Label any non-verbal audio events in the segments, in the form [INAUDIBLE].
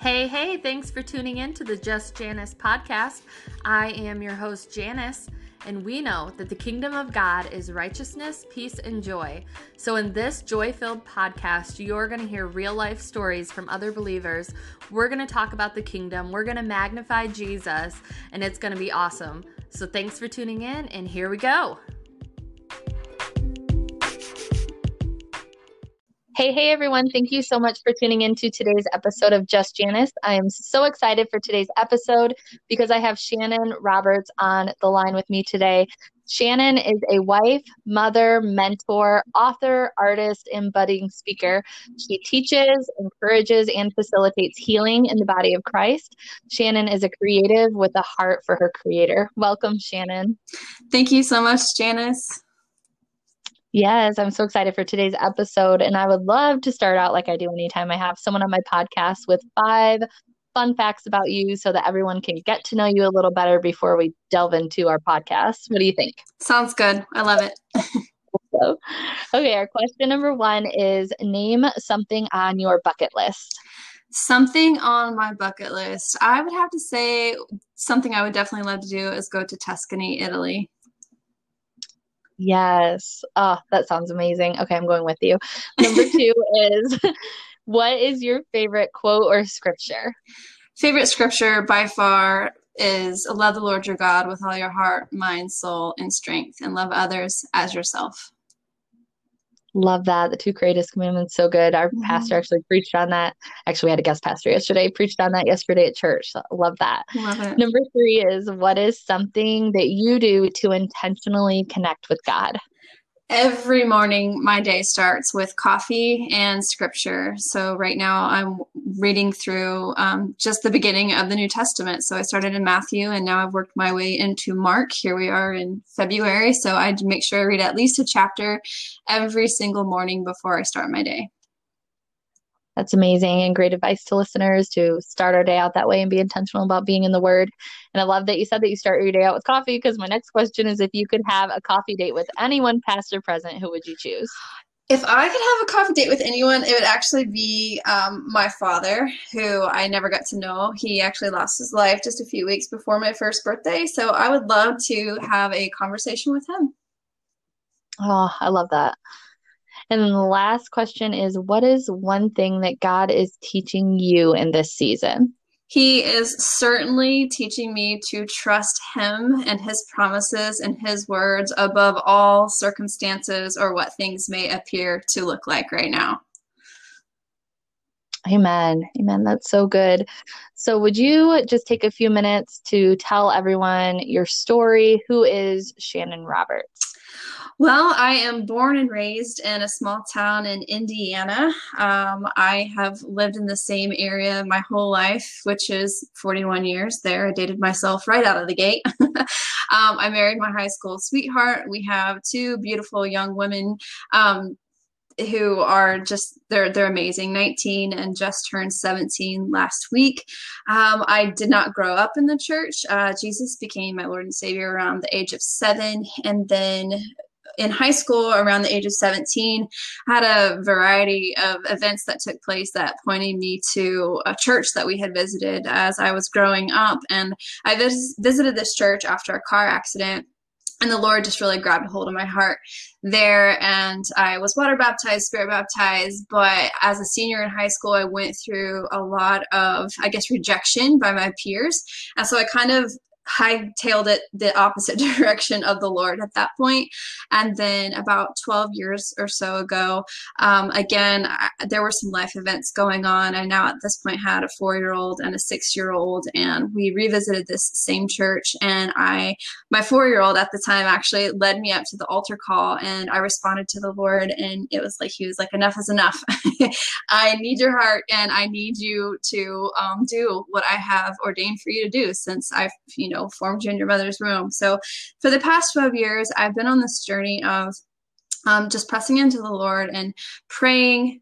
Hey, hey, thanks for tuning in to the Just Janice podcast. I am your host, Janice, and we know that the kingdom of God is righteousness, peace, and joy. So, in this joy filled podcast, you're going to hear real life stories from other believers. We're going to talk about the kingdom, we're going to magnify Jesus, and it's going to be awesome. So, thanks for tuning in, and here we go. Hey, hey, everyone. Thank you so much for tuning in to today's episode of Just Janice. I am so excited for today's episode because I have Shannon Roberts on the line with me today. Shannon is a wife, mother, mentor, author, artist, and budding speaker. She teaches, encourages, and facilitates healing in the body of Christ. Shannon is a creative with a heart for her creator. Welcome, Shannon. Thank you so much, Janice. Yes, I'm so excited for today's episode. And I would love to start out like I do anytime I have someone on my podcast with five fun facts about you so that everyone can get to know you a little better before we delve into our podcast. What do you think? Sounds good. I love it. so, [LAUGHS] okay, our question number one is name something on your bucket list. Something on my bucket list. I would have to say something I would definitely love to do is go to Tuscany, Italy. Yes. Oh, that sounds amazing. Okay, I'm going with you. Number [LAUGHS] two is [LAUGHS] what is your favorite quote or scripture? Favorite scripture by far is love the Lord your God with all your heart, mind, soul, and strength, and love others as yourself. Love that. The two greatest commandments, so good. Our mm-hmm. pastor actually preached on that. Actually, we had a guest pastor yesterday, preached on that yesterday at church. So love that. Love it. Number three is what is something that you do to intentionally connect with God? Every morning, my day starts with coffee and scripture. So, right now, I'm reading through um, just the beginning of the New Testament. So, I started in Matthew and now I've worked my way into Mark. Here we are in February. So, I make sure I read at least a chapter every single morning before I start my day. That's amazing and great advice to listeners to start our day out that way and be intentional about being in the Word. And I love that you said that you start your day out with coffee because my next question is if you could have a coffee date with anyone, past or present, who would you choose? If I could have a coffee date with anyone, it would actually be um, my father, who I never got to know. He actually lost his life just a few weeks before my first birthday. So I would love to have a conversation with him. Oh, I love that. And then the last question is what is one thing that God is teaching you in this season? He is certainly teaching me to trust Him and His promises and His words above all circumstances or what things may appear to look like right now. Amen. Amen. That's so good. So, would you just take a few minutes to tell everyone your story? Who is Shannon Roberts? Well, I am born and raised in a small town in Indiana. Um, I have lived in the same area my whole life, which is 41 years there. I dated myself right out of the gate. [LAUGHS] um, I married my high school sweetheart. We have two beautiful young women. Um, who are just they're they're amazing 19 and just turned 17 last week um, i did not grow up in the church uh, jesus became my lord and savior around the age of seven and then in high school around the age of 17 had a variety of events that took place that pointed me to a church that we had visited as i was growing up and i vis- visited this church after a car accident and the Lord just really grabbed a hold of my heart there. And I was water baptized, spirit baptized. But as a senior in high school, I went through a lot of, I guess, rejection by my peers. And so I kind of hightailed it the opposite [LAUGHS] direction of the Lord at that point. And then about 12 years or so ago, um, again, I, there were some life events going on. I now at this point had a four year old and a six year old, and we revisited this same church. And I, my four year old at the time actually led me up to the altar call, and I responded to the Lord. And it was like, He was like, enough is enough. [LAUGHS] I need your heart, and I need you to um, do what I have ordained for you to do since I've, you know, know, formed you in your mother's womb. So for the past 12 years, I've been on this journey of um, just pressing into the Lord and praying,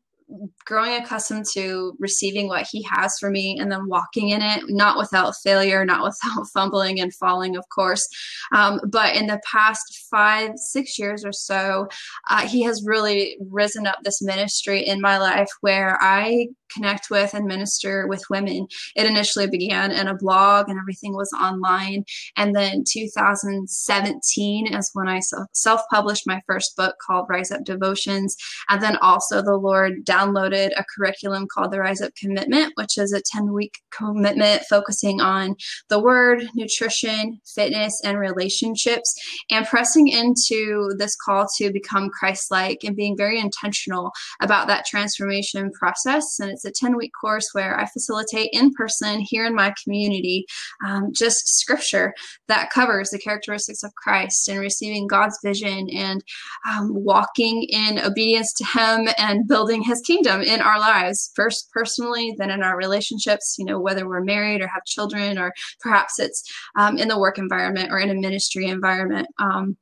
growing accustomed to receiving what he has for me and then walking in it not without failure not [LAUGHS] without fumbling and falling of course um, but in the past five six years or so uh, he has really risen up this ministry in my life where i connect with and minister with women. It initially began in a blog and everything was online. And then 2017 is when I self published my first book called Rise Up Devotions. And then also the Lord downloaded a curriculum called the Rise Up Commitment, which is a 10 week commitment focusing on the word, nutrition, fitness, and relationships, and pressing into this call to become Christ like and being very intentional about that transformation process. And it's a 10 week course where I facilitate in person here in my community um, just scripture that covers the characteristics of Christ and receiving God's vision and um, walking in obedience to Him and building His kingdom in our lives, first personally, then in our relationships, you know, whether we're married or have children, or perhaps it's um, in the work environment or in a ministry environment. Um,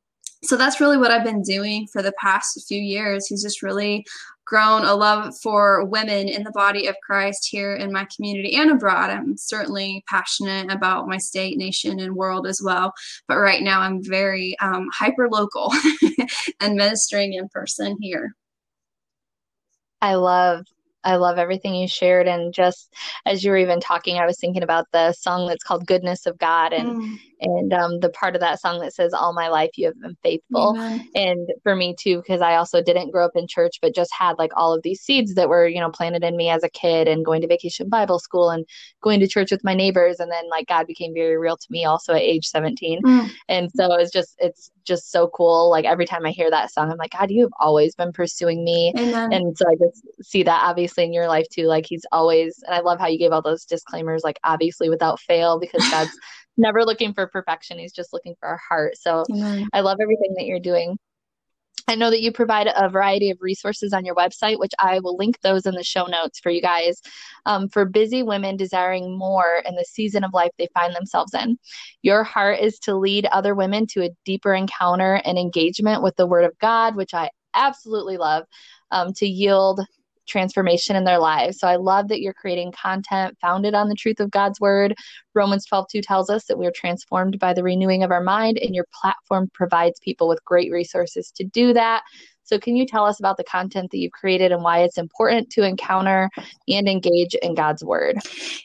so that's really what I've been doing for the past few years. He's just really grown a love for women in the body of Christ here in my community and abroad. I'm certainly passionate about my state, nation, and world as well. But right now, I'm very um, hyper local [LAUGHS] and ministering in person here. I love I love everything you shared. And just as you were even talking, I was thinking about the song that's called Goodness of God and mm and um, the part of that song that says all my life you have been faithful Amen. and for me too because i also didn't grow up in church but just had like all of these seeds that were you know planted in me as a kid and going to vacation bible school and going to church with my neighbors and then like god became very real to me also at age 17 mm. and so it's just it's just so cool like every time i hear that song i'm like god you've always been pursuing me Amen. and so i just see that obviously in your life too like he's always and i love how you gave all those disclaimers like obviously without fail because [LAUGHS] god's never looking for perfection. He's just looking for our heart. So mm-hmm. I love everything that you're doing. I know that you provide a variety of resources on your website, which I will link those in the show notes for you guys. Um, for busy women desiring more in the season of life they find themselves in, your heart is to lead other women to a deeper encounter and engagement with the Word of God, which I absolutely love, um, to yield transformation in their lives. So I love that you're creating content founded on the truth of God's word. Romans 12 2 tells us that we're transformed by the renewing of our mind, and your platform provides people with great resources to do that. So, can you tell us about the content that you've created and why it's important to encounter and engage in God's Word?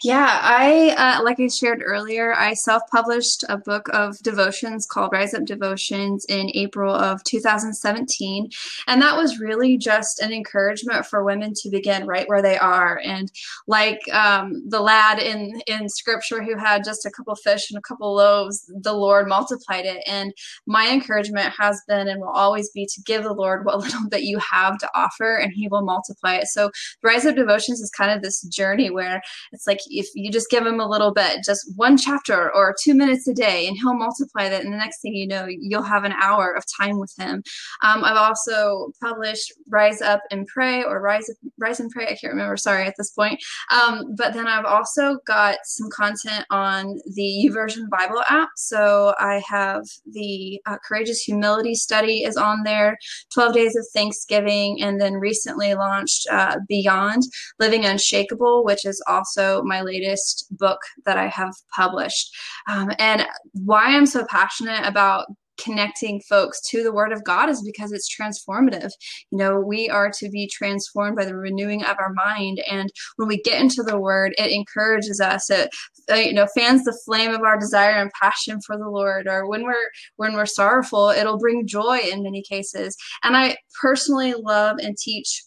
Yeah, I, uh, like I shared earlier, I self published a book of devotions called Rise Up Devotions in April of 2017. And that was really just an encouragement for women to begin right where they are. And like um, the lad in, in scripture who had just a couple fish and a couple loaves, the Lord multiplied it. And my encouragement has been and will always be to give the Lord what little that you have to offer and he will multiply it. So Rise Up Devotions is kind of this journey where it's like if you just give him a little bit, just one chapter or two minutes a day, and he'll multiply that. And the next thing you know, you'll have an hour of time with him. Um, I've also published Rise Up and Pray or Rise, Rise and Pray. I can't remember, sorry, at this point. Um, but then I've also got some content on the YouVersion Bible app. So I have the uh, Courageous Humility study is on there, 12 days of Thanksgiving, and then recently launched uh, Beyond Living Unshakable, which is also my latest book that I have published. Um, and why I'm so passionate about connecting folks to the word of God is because it's transformative. You know, we are to be transformed by the renewing of our mind. And when we get into the word, it encourages us. It, uh, you know, fans the flame of our desire and passion for the Lord. Or when we're, when we're sorrowful, it'll bring joy in many cases. And I personally love and teach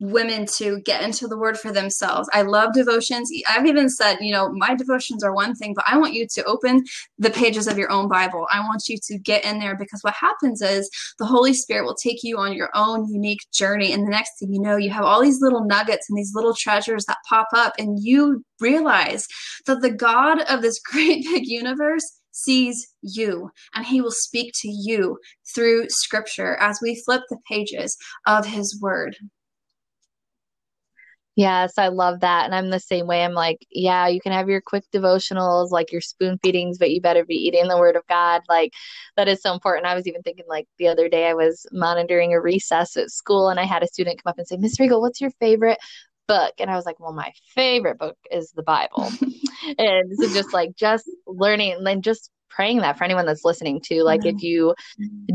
women to get into the word for themselves. I love devotions. I've even said, you know, my devotions are one thing, but I want you to open the pages of your own Bible. I want you to get in there because what happens is the Holy Spirit will take you on your own unique journey. And the next thing you know, you have all these little nuggets and these little treasures that pop up, and you realize that the God of this [LAUGHS] great big universe sees you and he will speak to you through scripture as we flip the pages of his word. Yes, I love that. And I'm the same way. I'm like, yeah, you can have your quick devotionals, like your spoon feedings, but you better be eating the word of God. Like, that is so important. I was even thinking, like, the other day I was monitoring a recess at school and I had a student come up and say, Miss Regal, what's your favorite book? And I was like, well, my favorite book is the Bible. [LAUGHS] and so just like, just learning and then just praying that for anyone that's listening to. Like, if you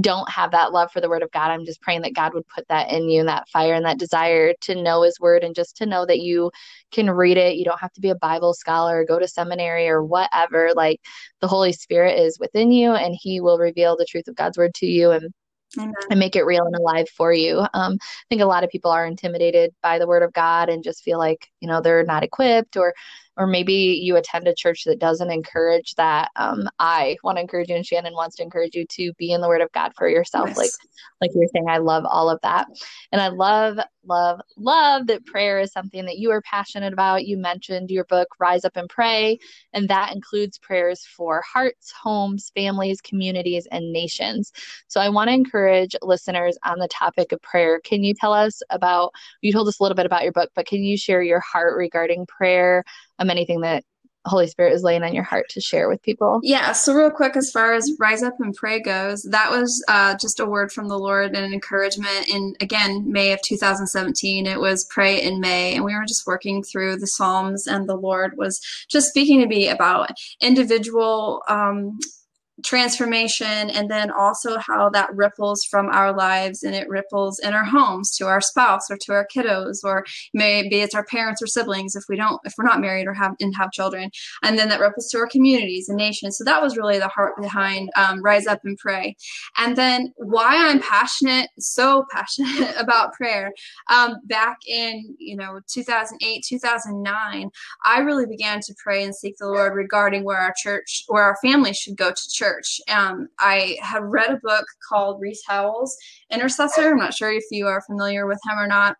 don't have that love for the word of God, I'm just praying that God would put that in you and that fire and that desire to know his word and just to know that you can read it. You don't have to be a Bible scholar, go to seminary or whatever. Like, the Holy Spirit is within you and he will reveal the truth of God's word to you. And Amen. and make it real and alive for you. Um, I think a lot of people are intimidated by the word of God and just feel like, you know, they're not equipped or or maybe you attend a church that doesn't encourage that. Um, I want to encourage you and Shannon wants to encourage you to be in the word of God for yourself. Yes. Like like you're saying, I love all of that. And I love, love, love that prayer is something that you are passionate about. You mentioned your book, Rise Up and Pray, and that includes prayers for hearts, homes, families, communities, and nations. So I want to encourage listeners on the topic of prayer. Can you tell us about, you told us a little bit about your book, but can you share your heart regarding prayer? Um, anything that Holy Spirit is laying on your heart to share with people? Yeah. So, real quick, as far as Rise Up and Pray goes, that was uh, just a word from the Lord and an encouragement. In again, May of 2017, it was Pray in May, and we were just working through the Psalms, and the Lord was just speaking to me about individual. Um, transformation and then also how that ripples from our lives and it ripples in our homes to our spouse or to our kiddos or maybe it's our parents or siblings if we don't if we're not married or have and have children. And then that ripples to our communities and nations. So that was really the heart behind um, rise up and pray. And then why i'm passionate so passionate [LAUGHS] about prayer um, back in you know 2008 2009 i really began to pray and seek the lord regarding where our church where our family should go to church church. Um, I had read a book called Rees Howells Intercessor. I'm not sure if you are familiar with him or not.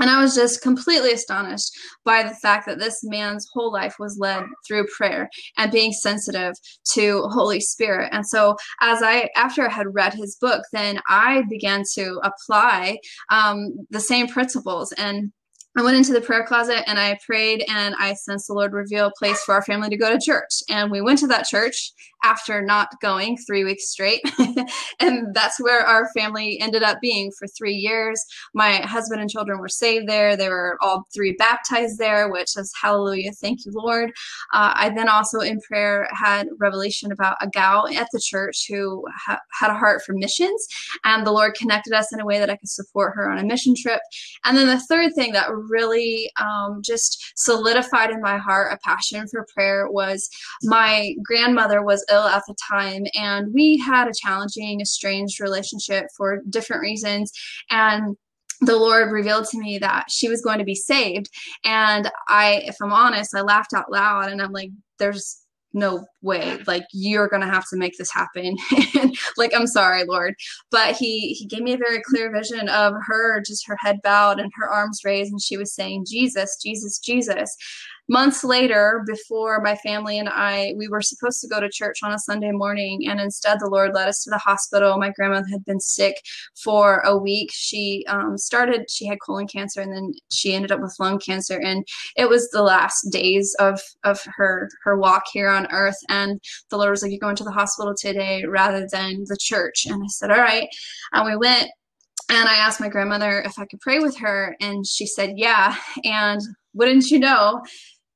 And I was just completely astonished by the fact that this man's whole life was led through prayer and being sensitive to Holy Spirit. And so, as I, after I had read his book, then I began to apply um, the same principles. And I went into the prayer closet and I prayed and I sensed the Lord reveal a place for our family to go to church. And we went to that church after not going three weeks straight. [LAUGHS] and that's where our family ended up being for three years. My husband and children were saved there. They were all three baptized there, which is hallelujah. Thank you, Lord. Uh, I then also in prayer had revelation about a gal at the church who ha- had a heart for missions. And the Lord connected us in a way that I could support her on a mission trip. And then the third thing that really um, just solidified in my heart a passion for prayer was my grandmother was ill at the time, and we had a challenging, estranged relationship for different reasons. And the Lord revealed to me that she was going to be saved. And I, if I'm honest, I laughed out loud and I'm like, there's no way like you're gonna have to make this happen. [LAUGHS] Like i'm sorry lord but he he gave me a very clear vision of her just her head bowed and her arms raised and she was saying jesus jesus jesus. Months later before my family and i we were supposed to go to church on a sunday morning and instead the lord led us to the hospital. My grandmother had been sick for a week. She um, started she had colon cancer and then she ended up with lung cancer and it was the last days of of her her walk here on earth and the lord was like you're going to the hospital today rather than the church and i said all right and we went and I asked my grandmother if I could pray with her, and she said, Yeah. And wouldn't you know,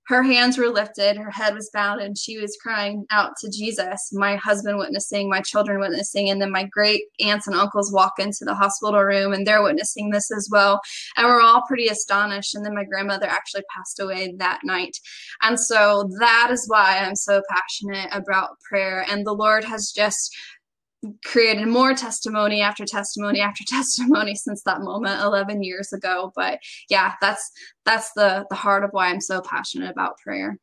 her hands were lifted, her head was bowed, and she was crying out to Jesus. My husband witnessing, my children witnessing, and then my great aunts and uncles walk into the hospital room and they're witnessing this as well. And we're all pretty astonished. And then my grandmother actually passed away that night. And so that is why I'm so passionate about prayer. And the Lord has just created more testimony after testimony after [LAUGHS] testimony since that moment 11 years ago. But yeah that's that's the the heart of why i'm so passionate about prayer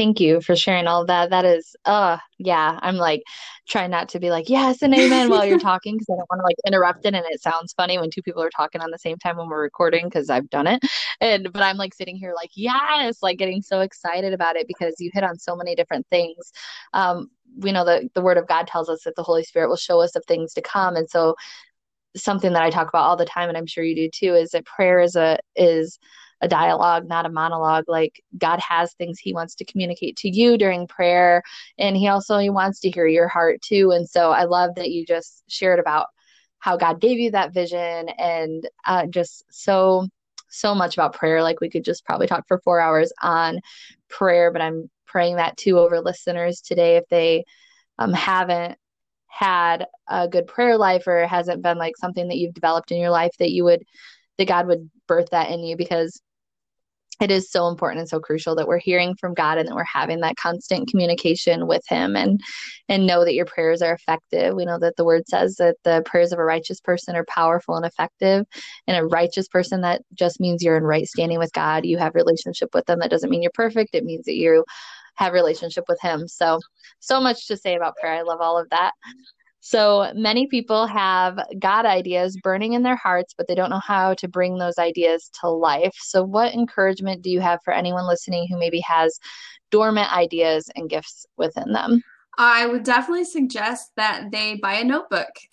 thank you for sharing all that that is uh yeah i'm like trying not to be like yes and amen while you're [LAUGHS] talking because i don't want to like interrupt it and it sounds funny when two people are talking on the same time when we're recording because i've done it and but i'm like sitting here like yes like getting so excited about it because you hit on so many different things um we know that the word of God tells us that the Holy Spirit will show us of things to come. And so something that I talk about all the time, and I'm sure you do too, is that prayer is a is a dialogue, not a monologue. Like God has things He wants to communicate to you during prayer, and He also He wants to hear your heart too. And so I love that you just shared about how God gave you that vision, and uh, just so so much about prayer. Like we could just probably talk for four hours on prayer, but I'm praying that too over listeners today if they um, haven't had a good prayer life or hasn't been like something that you've developed in your life that you would that God would birth that in you because it is so important and so crucial that we're hearing from God and that we're having that constant communication with him and and know that your prayers are effective. We know that the word says that the prayers of a righteous person are powerful and effective. And a righteous person that just means you're in right standing with God. You have relationship with them. That doesn't mean you're perfect. It means that you have relationship with him. So so much to say about prayer. I love all of that. So many people have God ideas burning in their hearts, but they don't know how to bring those ideas to life. So, what encouragement do you have for anyone listening who maybe has dormant ideas and gifts within them? I would definitely suggest that they buy a notebook. [LAUGHS]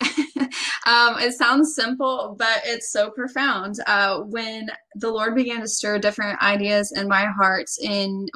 um, it sounds simple, but it's so profound. Uh, when the Lord began to stir different ideas in my heart in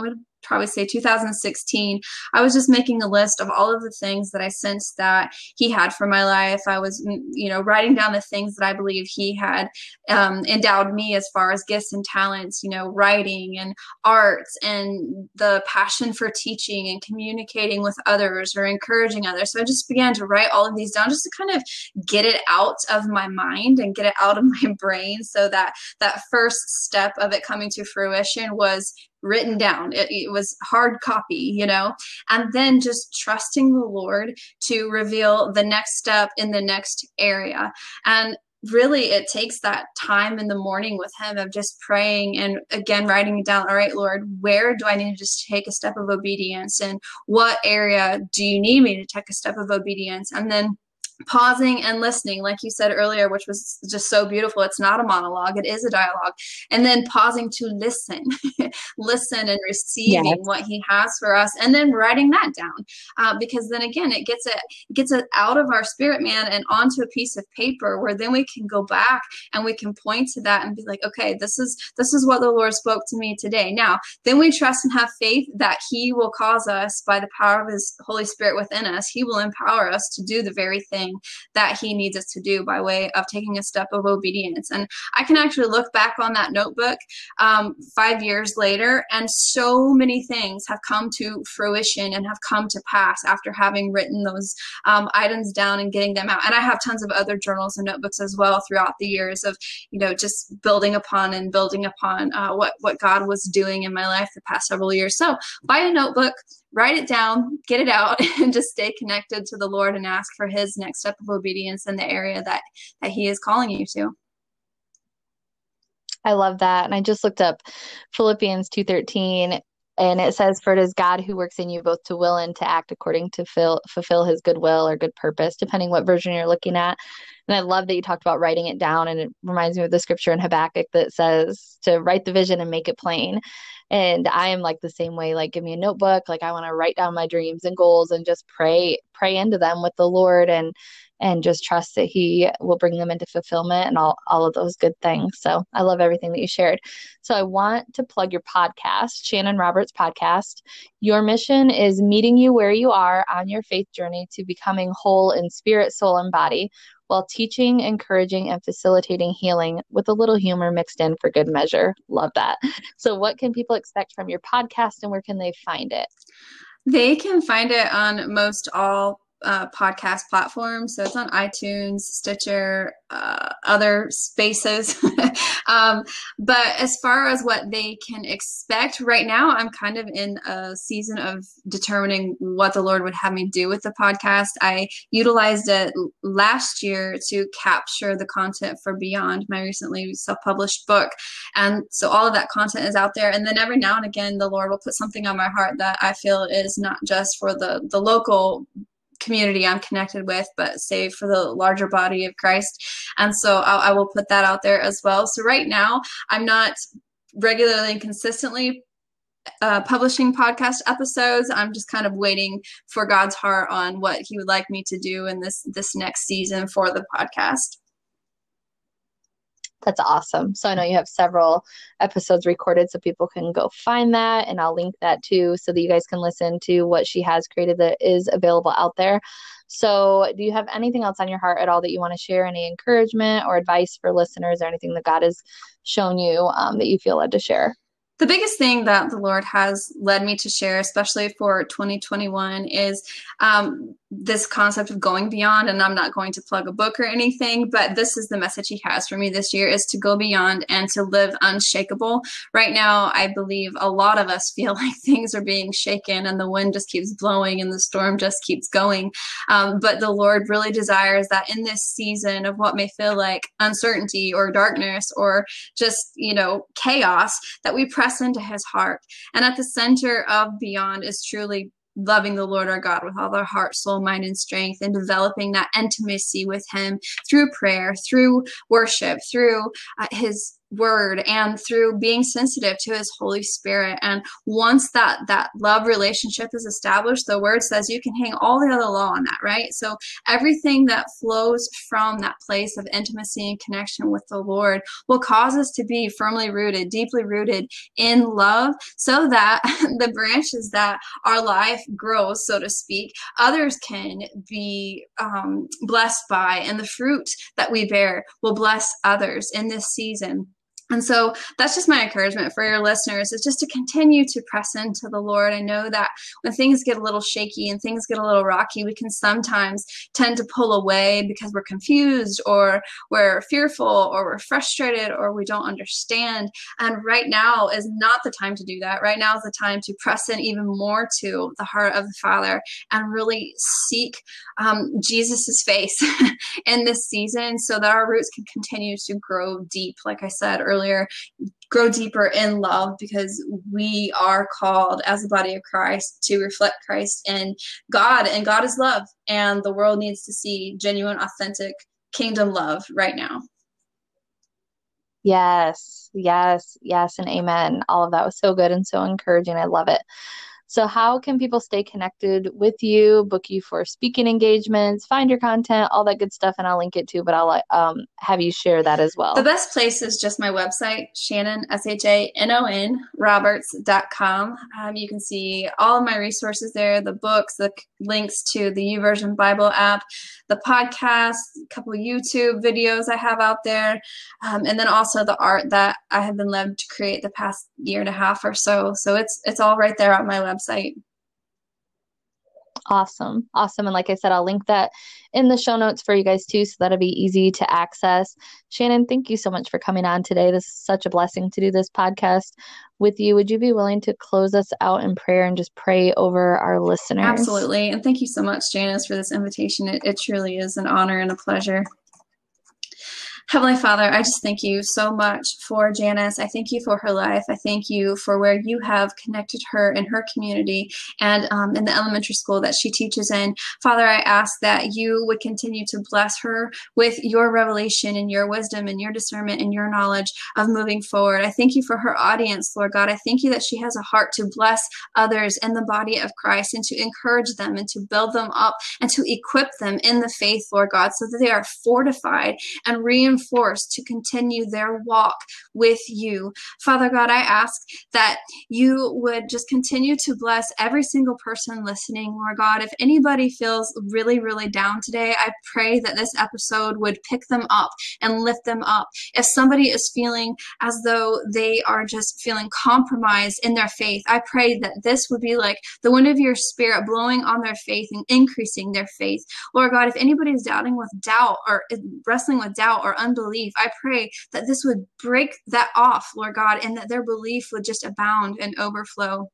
probably say 2016, I was just making a list of all of the things that I sensed that he had for my life. I was, mm, you know, writing down the things that I believe he had um, endowed me as far as gifts and talents, you know, writing and arts and the passion for teaching and communicating with others or encouraging others. So I just began to write all of these down just to kind of get it out of my mind and get it out of [LAUGHS] my brain so that that first step of it coming to fruition was written down. It, it, was hard copy, you know, and then just trusting the Lord to reveal the next step in the next area. And really, it takes that time in the morning with Him of just praying and again writing it down. All right, Lord, where do I need to just take a step of obedience? And what area do you need me to take a step of obedience? And then pausing and listening like you said earlier which was just so beautiful. It's not a monologue. It is a dialogue. And then pausing to listen [LAUGHS] listen and receiving yes. what he has for us and then writing that down. Uh, because then again it gets it gets it out of our spirit man and onto a piece of paper where then we can go back and we can point to that and be like okay this is this is what the lord spoke to me today. Now then we trust and have faith that he will cause us by the power of his holy spirit within us he will empower us to do the very thing that he needs us to do by way of taking a step of obedience. And I can actually look back on that notebook um, five years later, and so many things have come to fruition and have come to pass after having written those um, items down and getting them out. And I have tons of other journals and notebooks as well throughout the years of, you know, just building upon and building upon uh, what what God was doing in my life the past several years. So buy a notebook write it down, get it out, [LAUGHS] and just stay connected to the Lord and ask for His next step of obedience in the area that that He is calling you to. I love that, and I just looked up Philippians two thirteen, and it says, "For it is God who works in you both to will and to act according to fill, fulfill His good will or good purpose, depending what version you're looking at." And I love that you talked about writing it down, and it reminds me of the scripture in Habakkuk that says to write the vision and make it plain. And I am like the same way. Like, give me a notebook. Like, I want to write down my dreams and goals and just pray, pray into them with the Lord, and and just trust that He will bring them into fulfillment and all all of those good things. So I love everything that you shared. So I want to plug your podcast, Shannon Roberts podcast. Your mission is meeting you where you are on your faith journey to becoming whole in spirit, soul, and body while teaching, encouraging, and facilitating healing with a little humor mixed in for good measure. Love that. So, what can people expect from your podcast and where can they find it? They can find it on most all uh, podcast platforms. So it's on iTunes, Stitcher, uh, other spaces. [LAUGHS] um, but as far as what they can expect right now, I'm kind of in a season of determining what the Lord would have me do with the podcast. I utilized it last year to capture the content for Beyond, my recently self published book. And so all of that content is out there. And then every now and again, the Lord will put something on my heart that I feel is not just for the, the local community I'm connected with, but save for the larger body of Christ. And so I'll, I will put that out there as well. So right now, I'm not regularly and consistently uh, publishing podcast episodes. I'm just kind of waiting for God's heart on what He would like me to do in this this next season for the podcast. That's awesome. So I know you have several episodes recorded so people can go find that and I'll link that too so that you guys can listen to what she has created that is available out there. So, do you have anything else on your heart at all that you want to share? Any encouragement or advice for listeners or anything that God has shown you um, that you feel led to share? the biggest thing that the Lord has led me to share, especially for 2021, is um, this concept of going beyond. And I'm not going to plug a book or anything, but this is the message He has for me this year: is to go beyond and to live unshakable. Right now, I believe a lot of us [LAUGHS] feel like things are being shaken, and the wind just keeps blowing, and the storm just keeps going. Um, but the Lord really desires that in this season of what may feel like uncertainty or darkness or just you know chaos, that we press into his heart. And at the center of Beyond is truly loving the Lord our God with all our heart, soul, mind, and strength, and developing that intimacy with Him through prayer, through worship, through uh, His word and through being sensitive to his holy spirit. And once that that love relationship is established the word says you can hang all the other law on that right? So everything that flows from that place of intimacy and connection with the lord will cause us to be firmly rooted deeply rooted in love so that [LAUGHS] the branches that our life grows so to speak others can be um, blessed by and the fruit that we bear will bless others in this season and so that's just my encouragement for your listeners is just to continue to press into the Lord. I know that when things get a little shaky and things get a little rocky, we can sometimes tend to pull away because we're confused or we're fearful or we're frustrated or we don't understand. And right now is not the time to do that. Right now is the time to press in even more to the heart of the Father and really seek um, Jesus's face [LAUGHS] in this season so that our roots can continue to grow deep, like I said earlier earlier, grow deeper in love because we are called as the body of Christ to reflect Christ and God, and God is love, and the world needs to see genuine, authentic kingdom love right now. Yes, yes, yes, and amen. All of that was so good and so encouraging. I love it. So, how can people stay connected with you, book you for speaking engagements, find your content, all that good stuff? And I'll link it too, but I'll um, have you share that as well. The best place is just my website, Shannon, S H A N O N, Roberts.com. Um, you can see all of my resources there the books, the links to the YouVersion Bible app, the podcast, a couple YouTube videos I have out there, um, and then also the art that I have been led to create the past year and a half or so. So it's it's all right there on my website website. Awesome. Awesome. And like I said, I'll link that in the show notes for you guys too, so that'll be easy to access. Shannon, thank you so much for coming on today. This is such a blessing to do this podcast with you. Would you be willing to close us out in prayer and just pray over our listeners? Absolutely. And thank you so much, Janice, for this invitation. It, it truly is an honor and a pleasure. Heavenly Father, I just thank you so much for Janice. I thank you for her life. I thank you for where you have connected her in her community and um, in the elementary school that she teaches in. Father, I ask that you would continue to bless her with your revelation and your wisdom and your discernment and your knowledge of moving forward. I thank you for her audience, Lord God. I thank you that she has a heart to bless others in the body of Christ and to encourage them and to build them up and to equip them in the faith, Lord God, so that they are fortified and reinforced reinforced to continue their walk with you. Father God, I ask that you would just continue to bless every single person listening, Lord God. If anybody feels really, really down today, I pray that this episode would pick them up and lift them up. If somebody is feeling as though they are just feeling compromised in their faith, I pray that this would be like the wind of your spirit blowing on their faith and increasing their faith. Lord God, if anybody is doubting with doubt or wrestling with doubt or unbelief. I pray that this would break that off, Lord God, and that their belief would just abound and overflow.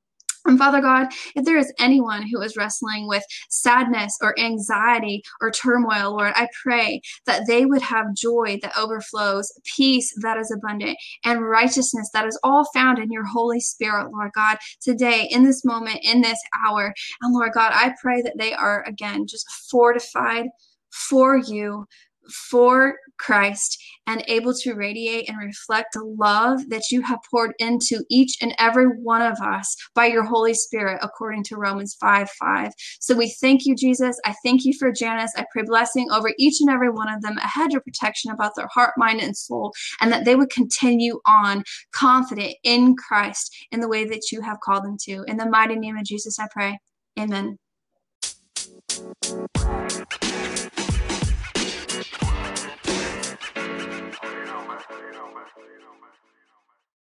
And Father God, if there is anyone who is wrestling with sadness or anxiety or turmoil, Lord, I pray that they would have joy that overflows, peace that is abundant, and righteousness that is all found in your Holy Spirit, Lord God, today, in this moment, in this hour. And Lord God, I pray that they are, again, just fortified for you for Christ and able to radiate and reflect the love that you have poured into each and every one of us by your Holy Spirit, according to Romans 5 5. So we thank you, Jesus. I thank you for Janice. I pray blessing over each and every one of them, a hedge protection about their heart, mind, and soul, and that they would continue on confident in Christ in the way that you have called them to. In the mighty name of Jesus, I pray. Amen.